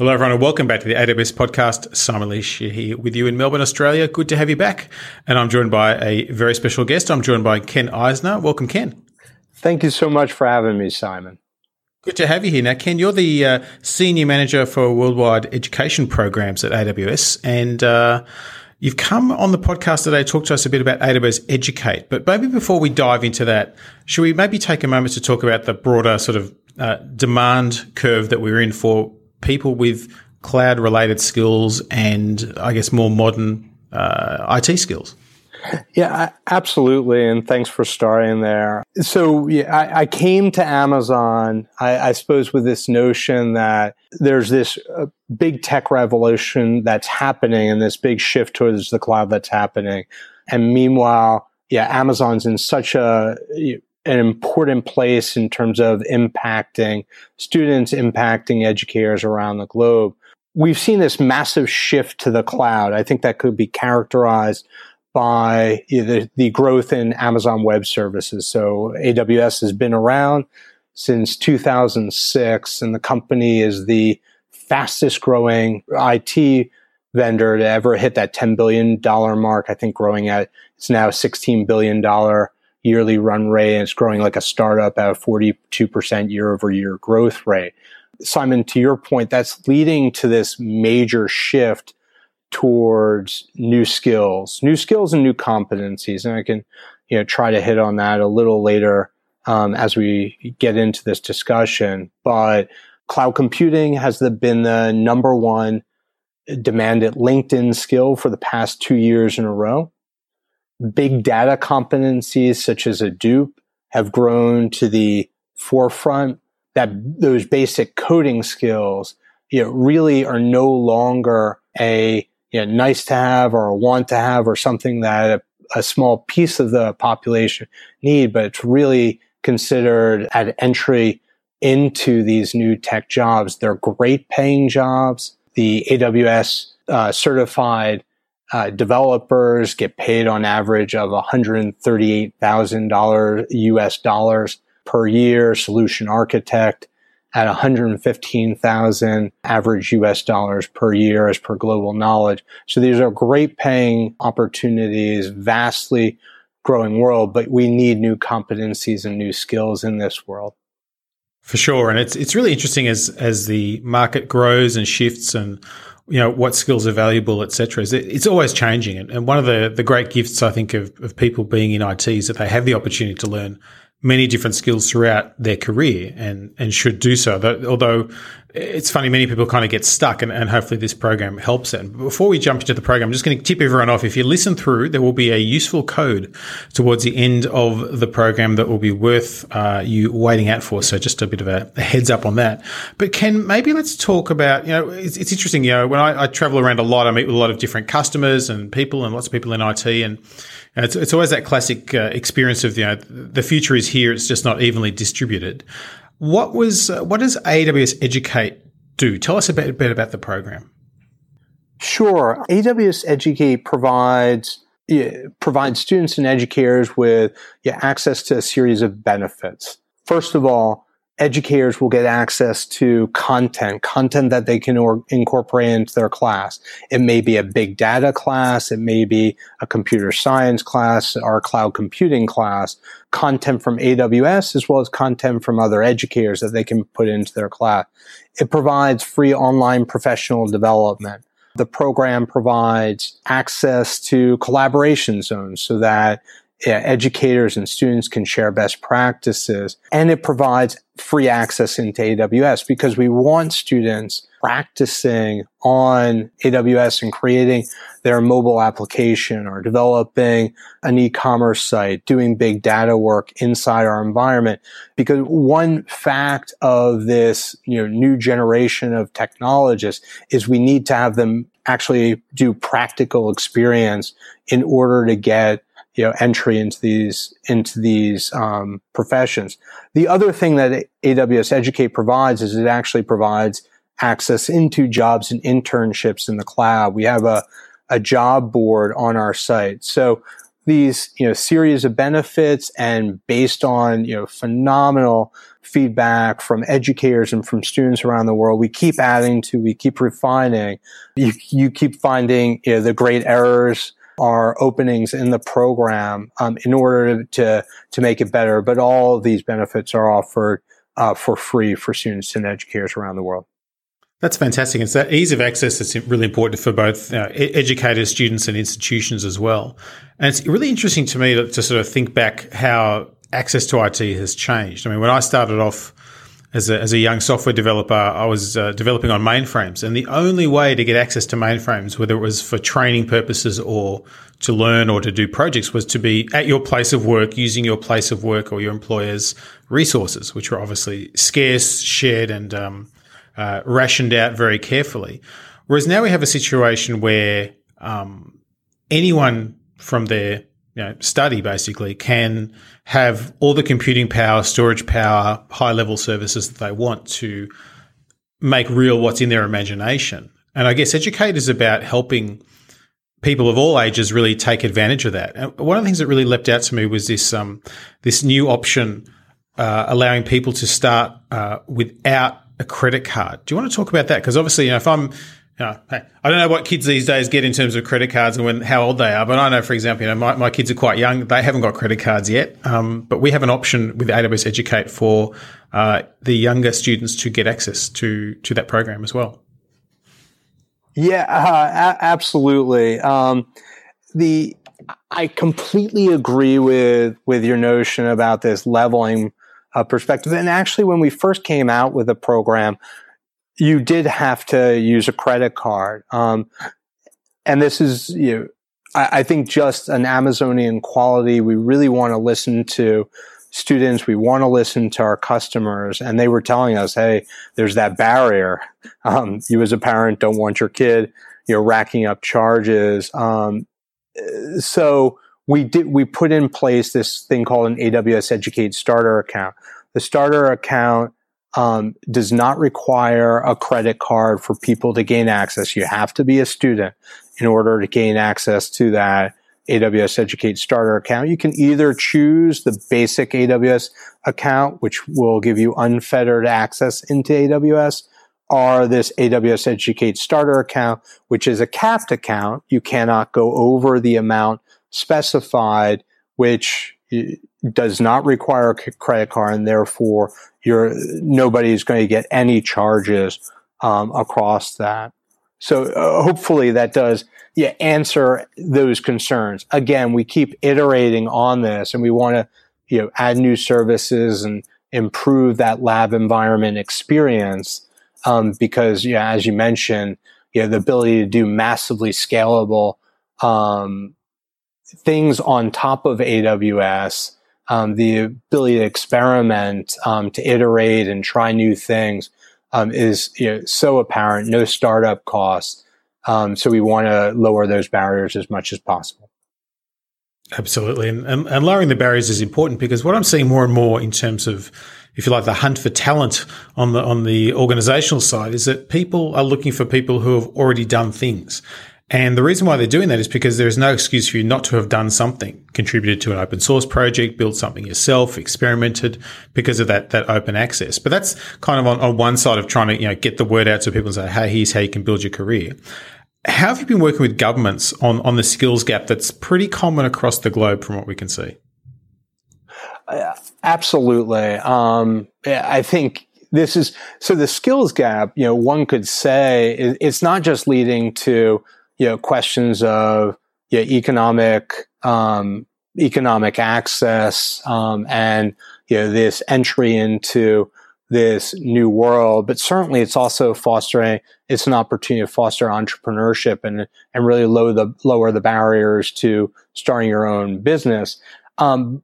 Hello, everyone, and welcome back to the AWS podcast. Simon Elisha here with you in Melbourne, Australia. Good to have you back. And I'm joined by a very special guest. I'm joined by Ken Eisner. Welcome, Ken. Thank you so much for having me, Simon. Good to have you here. Now, Ken, you're the uh, Senior Manager for Worldwide Education Programs at AWS. And uh, you've come on the podcast today to talk to us a bit about AWS Educate. But maybe before we dive into that, should we maybe take a moment to talk about the broader sort of uh, demand curve that we're in for people with cloud related skills and I guess more modern uh, IT skills. Yeah, absolutely. And thanks for starting there. So yeah, I, I came to Amazon, I, I, suppose, with this notion that there's this uh, big tech revolution that's happening and this big shift towards the cloud that's happening. And meanwhile, yeah, Amazon's in such a an important place in terms of impacting students, impacting educators around the globe. We've seen this massive shift to the cloud. I think that could be characterized by the, the growth in Amazon Web Services. So AWS has been around since 2006, and the company is the fastest growing IT vendor to ever hit that $10 billion mark. I think growing at, it's now $16 billion yearly run rate and it's growing like a startup at a 42% year over year growth rate. Simon, to your point, that's leading to this major shift towards new skills, new skills and new competencies. And I can, you know, try to hit on that a little later um, as we get into this discussion. But cloud computing has the, been the number one demanded LinkedIn skill for the past two years in a row big data competencies such as Hadoop have grown to the forefront that those basic coding skills you know, really are no longer a you know, nice to have or a want to have or something that a, a small piece of the population need, but it's really considered at entry into these new tech jobs. They're great paying jobs. The AWS uh, certified uh, developers get paid on average of $138,000 US dollars per year. Solution architect at 115,000 average US dollars per year as per global knowledge. So these are great paying opportunities, vastly growing world, but we need new competencies and new skills in this world. For sure. And it's it's really interesting as as the market grows and shifts and you know what skills are valuable, etc. It's always changing, and one of the the great gifts I think of, of people being in IT is that they have the opportunity to learn many different skills throughout their career and, and should do so. Although it's funny, many people kind of get stuck and, and hopefully this program helps it. Before we jump into the program, I'm just going to tip everyone off. If you listen through, there will be a useful code towards the end of the program that will be worth uh, you waiting out for. So just a bit of a, a, heads up on that. But Ken, maybe let's talk about, you know, it's, it's interesting, you know, when I, I travel around a lot, I meet with a lot of different customers and people and lots of people in IT and it's, it's always that classic uh, experience of you know the future is here; it's just not evenly distributed. What was uh, what does AWS Educate do? Tell us a bit, a bit about the program. Sure, AWS Educate provides yeah, provides students and educators with yeah, access to a series of benefits. First of all, educators will get access to content, content that they can or- incorporate into their class. It may be a big data class. It may be a computer science class or cloud computing class, content from AWS as well as content from other educators that they can put into their class. It provides free online professional development. The program provides access to collaboration zones so that educators and students can share best practices. And it provides free access into AWS because we want students practicing on AWS and creating their mobile application or developing an e-commerce site, doing big data work inside our environment. Because one fact of this, you know, new generation of technologists is we need to have them actually do practical experience in order to get you know entry into these into these um, professions. The other thing that AWS Educate provides is it actually provides access into jobs and internships in the cloud. We have a a job board on our site. So these you know series of benefits and based on you know phenomenal feedback from educators and from students around the world we keep adding to we keep refining you, you keep finding you know, the great errors are openings in the program um, in order to to make it better but all of these benefits are offered uh, for free for students and educators around the world that's fantastic. It's that ease of access that's really important for both uh, educators, students, and institutions as well. And it's really interesting to me to, to, sort of think back how access to IT has changed. I mean, when I started off as a, as a young software developer, I was uh, developing on mainframes, and the only way to get access to mainframes, whether it was for training purposes or to learn or to do projects, was to be at your place of work using your place of work or your employer's resources, which were obviously scarce, shared, and um, uh, rationed out very carefully. Whereas now we have a situation where um, anyone from their you know, study basically can have all the computing power, storage power, high level services that they want to make real what's in their imagination. And I guess educate is about helping people of all ages really take advantage of that. And one of the things that really leapt out to me was this um, this new option uh, allowing people to start uh, without a credit card. Do you want to talk about that? Because obviously, you know, if I'm, you know, I don't know what kids these days get in terms of credit cards and when how old they are, but I know, for example, you know, my, my kids are quite young; they haven't got credit cards yet. Um, but we have an option with AWS Educate for uh, the younger students to get access to to that program as well. Yeah, uh, a- absolutely. Um, the I completely agree with with your notion about this leveling uh, perspective. And actually, when we first came out with the program, you did have to use a credit card. Um, and this is, you know, I, I, think just an Amazonian quality. We really want to listen to students. We want to listen to our customers. And they were telling us, hey, there's that barrier. Um, you as a parent don't want your kid, you're racking up charges. Um, so, we did we put in place this thing called an AWS Educate Starter account. The starter account um, does not require a credit card for people to gain access. You have to be a student in order to gain access to that AWS Educate Starter account. You can either choose the basic AWS account, which will give you unfettered access into AWS, or this AWS Educate Starter account, which is a capped account. You cannot go over the amount specified, which does not require a credit card, and therefore you're nobody is going to get any charges um, across that. So uh, hopefully that does yeah answer those concerns. Again, we keep iterating on this, and we want to you know add new services and improve that lab environment experience um, because yeah, as you mentioned, you know the ability to do massively scalable um, things on top of AWS, um, the ability to experiment, um, to iterate and try new things um, is you know, so apparent. No startup costs. Um, so we want to lower those barriers as much as possible. Absolutely, and, and, and lowering the barriers is important because what I'm seeing more and more in terms of if you like, the hunt for talent on the on the organizational side is that people are looking for people who have already done things. And the reason why they're doing that is because there is no excuse for you not to have done something, contributed to an open source project, built something yourself, experimented because of that, that open access. But that's kind of on, on one side of trying to, you know, get the word out to people and say, Hey, here's how you can build your career. How have you been working with governments on, on the skills gap that's pretty common across the globe from what we can see? Uh, absolutely. Um, I think this is so the skills gap, you know, one could say it's not just leading to you know, questions of yeah, economic um, economic access um, and you know this entry into this new world, but certainly it's also fostering it's an opportunity to foster entrepreneurship and and really lower the lower the barriers to starting your own business. Um,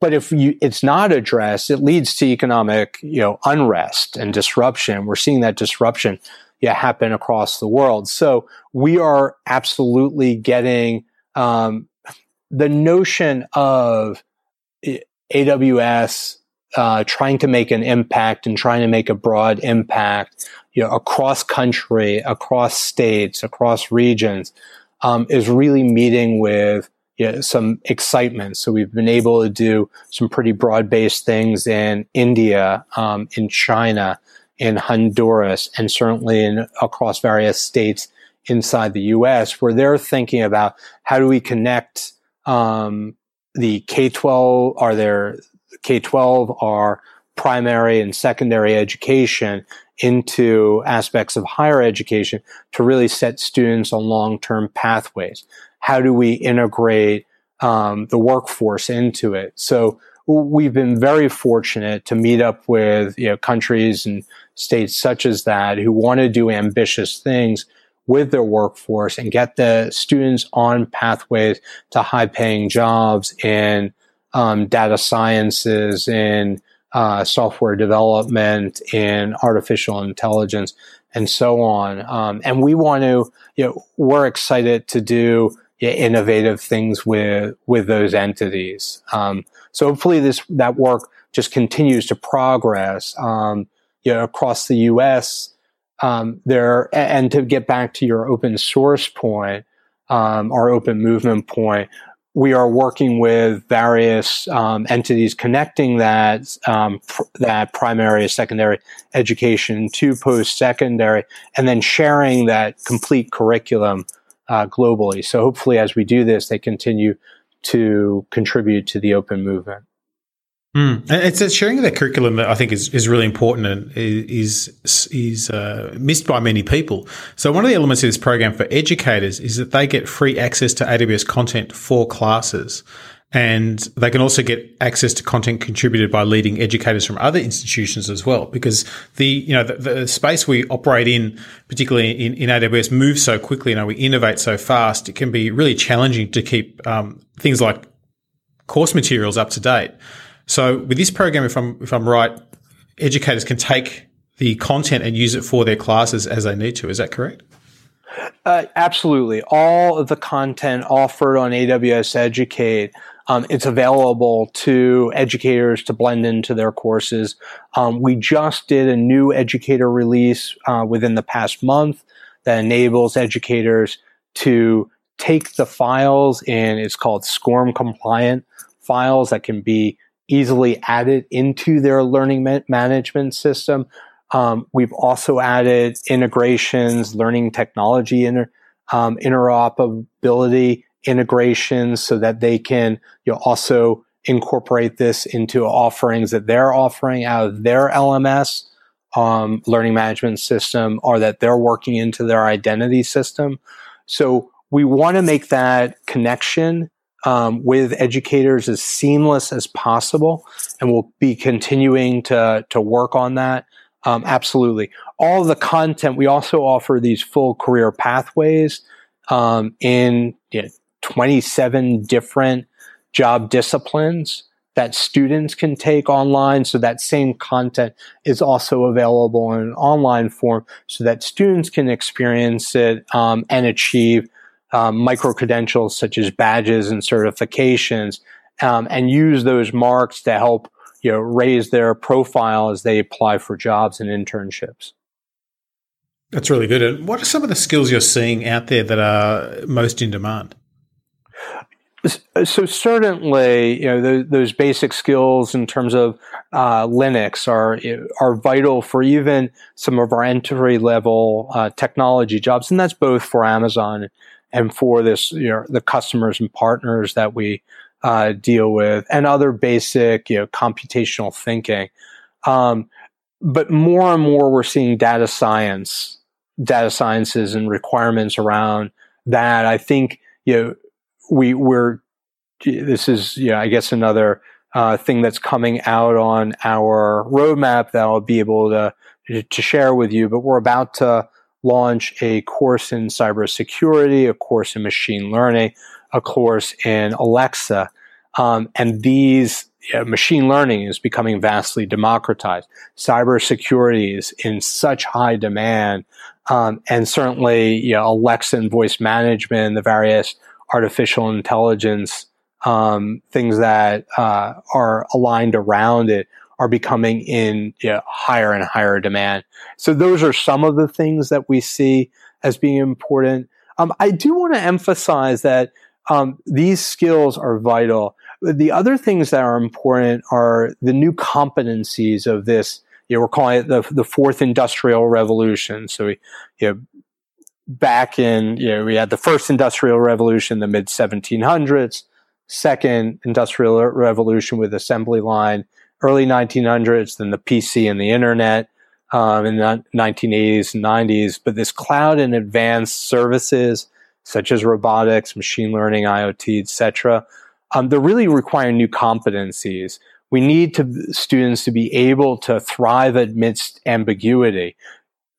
but if you, it's not addressed, it leads to economic, you know, unrest and disruption. We're seeing that disruption yeah, happen across the world. So we are absolutely getting um, the notion of AWS uh, trying to make an impact and trying to make a broad impact, you know, across country, across states, across regions, um, is really meeting with some excitement. So we've been able to do some pretty broad based things in India, um, in China, in Honduras, and certainly in across various states inside the U.S., where they're thinking about how do we connect um, the K twelve, are there K twelve, our primary and secondary education into aspects of higher education to really set students on long term pathways how do we integrate um, the workforce into it? So we've been very fortunate to meet up with you know countries and states such as that who want to do ambitious things with their workforce and get the students on pathways to high paying jobs in um, data sciences in uh, software development in artificial intelligence and so on um, and we want to you know we're excited to do innovative things with with those entities. Um, so hopefully this that work just continues to progress. Um, you know, across the U.S. Um, there, and to get back to your open source point, um, our open movement point, we are working with various um, entities connecting that um, pr- that primary secondary education to post secondary, and then sharing that complete curriculum uh, globally. So hopefully, as we do this, they continue to contribute to the open movement. Mm. And it's sharing of that curriculum that I think is, is really important and is is uh, missed by many people. So one of the elements of this program for educators is that they get free access to AWS content for classes. And they can also get access to content contributed by leading educators from other institutions as well, because the you know the, the space we operate in, particularly in, in, AWS, moves so quickly. You know, we innovate so fast. It can be really challenging to keep um, things like course materials up to date. So with this program, if I'm if I'm right, educators can take the content and use it for their classes as they need to. Is that correct? Uh, absolutely. All of the content offered on AWS Educate um, it's available to educators to blend into their courses. Um, we just did a new educator release uh, within the past month that enables educators to take the files in, it's called SCORM compliant files that can be easily added into their learning ma- management system. Um, we've also added integrations, learning technology inter, um, interoperability integrations so that they can you know, also incorporate this into offerings that they're offering out of their LMS um, learning management system or that they're working into their identity system. So we want to make that connection um, with educators as seamless as possible, and we'll be continuing to to work on that. Um, absolutely, all the content. We also offer these full career pathways um, in you know, 27 different job disciplines that students can take online. So that same content is also available in an online form so that students can experience it um, and achieve um, micro credentials such as badges and certifications um, and use those marks to help you know raise their profile as they apply for jobs and internships. That's really good. And what are some of the skills you're seeing out there that are most in demand? So certainly, you know, those, those basic skills in terms of uh, Linux are are vital for even some of our entry level uh, technology jobs, and that's both for Amazon and for this, you know, the customers and partners that we uh, deal with, and other basic, you know, computational thinking. Um, but more and more, we're seeing data science, data sciences, and requirements around that. I think you know we we're this is yeah I guess another uh, thing that's coming out on our roadmap that I'll be able to to share with you. But we're about to launch a course in cybersecurity, a course in machine learning, a course in Alexa, um, and these machine learning is becoming vastly democratized. Cybersecurity is in such high demand, um, and certainly you know, Alexa and voice management, the various artificial intelligence um, things that uh, are aligned around it are becoming in you know, higher and higher demand. So those are some of the things that we see as being important. Um, I do want to emphasize that um, these skills are vital. The other things that are important are the new competencies of this. You know, we're calling it the, the fourth industrial revolution. So we, you know, back in, you know, we had the first industrial revolution, the mid 1700s, second industrial revolution with assembly line, early 1900s, then the PC and the internet um, in the 1980s and 90s. But this cloud and advanced services such as robotics, machine learning, IoT, etc., um, they're really requiring new competencies. We need to, students to be able to thrive amidst ambiguity.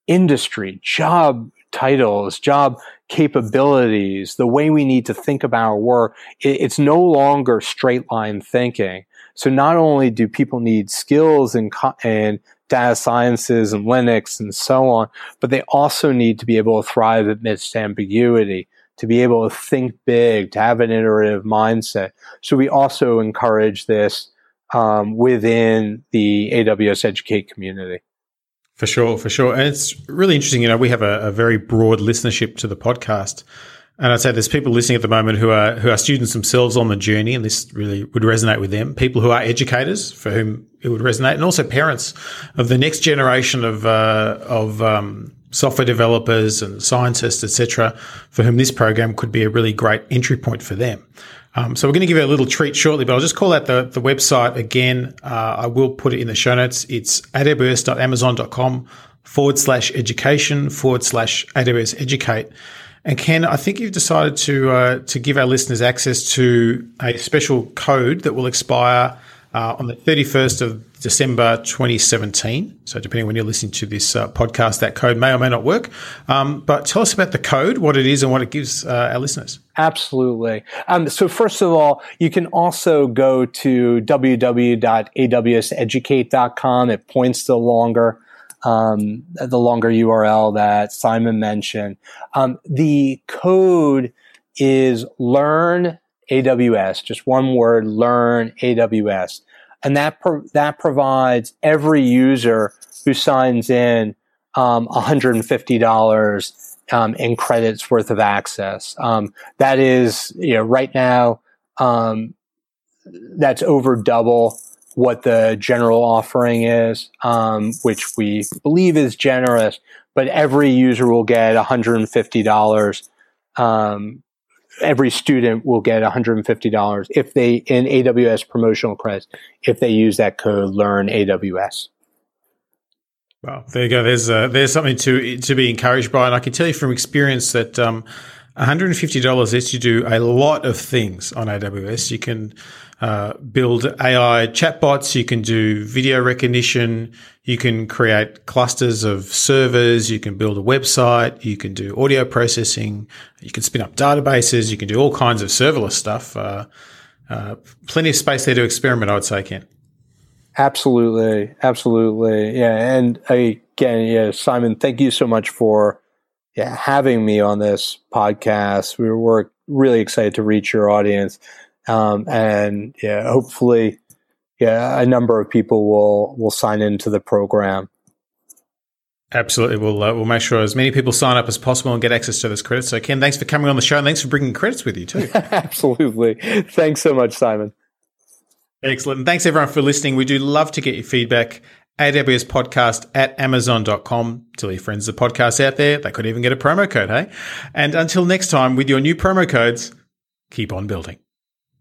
Industry, job titles, job capabilities, the way we need to think about our work, it, it's no longer straight line thinking. So not only do people need skills and, and data sciences and Linux and so on, but they also need to be able to thrive amidst ambiguity, to be able to think big, to have an iterative mindset. So we also encourage this um, within the AWS Educate community. For sure, for sure. And it's really interesting. You know, we have a, a very broad listenership to the podcast. And I'd say there's people listening at the moment who are who are students themselves on the journey, and this really would resonate with them. People who are educators for whom it would resonate, and also parents of the next generation of uh, of um, software developers and scientists, etc., for whom this program could be a really great entry point for them. Um, so we're going to give you a little treat shortly, but I'll just call out the, the website again. Uh, I will put it in the show notes. It's aws.amazon.com forward slash education forward slash AWS educate. And Ken, I think you've decided to uh, to give our listeners access to a special code that will expire uh, on the 31st of December 2017. So, depending when you're listening to this uh, podcast, that code may or may not work. Um, but tell us about the code, what it is, and what it gives uh, our listeners. Absolutely. Um, so, first of all, you can also go to www.awseducate.com. It points to longer um, the longer URL that Simon mentioned. Um, the code is learn AWS, just one word, learn AWS. And that, pro- that provides every user who signs in um, $150 um, in credits worth of access. Um, that is, you know, right now, um, that's over double what the general offering is, um, which we believe is generous, but every user will get $150. Um, every student will get $150 if they, in AWS promotional credits, if they use that code, learn AWS. Well, there you go. There's uh, there's something to to be encouraged by, and I can tell you from experience that um, $150 lets you do a lot of things on AWS. You can uh, build AI chatbots. You can do video recognition. You can create clusters of servers. You can build a website. You can do audio processing. You can spin up databases. You can do all kinds of serverless stuff. Uh, uh, plenty of space there to experiment, I would say, Ken. Absolutely. Absolutely. Yeah. And again, yeah, Simon, thank you so much for yeah, having me on this podcast. We were really excited to reach your audience. Um, and yeah, hopefully, yeah, a number of people will will sign into the program. Absolutely, we'll uh, we'll make sure as many people sign up as possible and get access to this credit. So, Ken, thanks for coming on the show, and thanks for bringing credits with you too. Absolutely, thanks so much, Simon. Excellent. And thanks everyone for listening. We do love to get your feedback. AWS podcast at amazon.com. Tell your friends the podcast out there. They could even get a promo code, hey? And until next time, with your new promo codes, keep on building.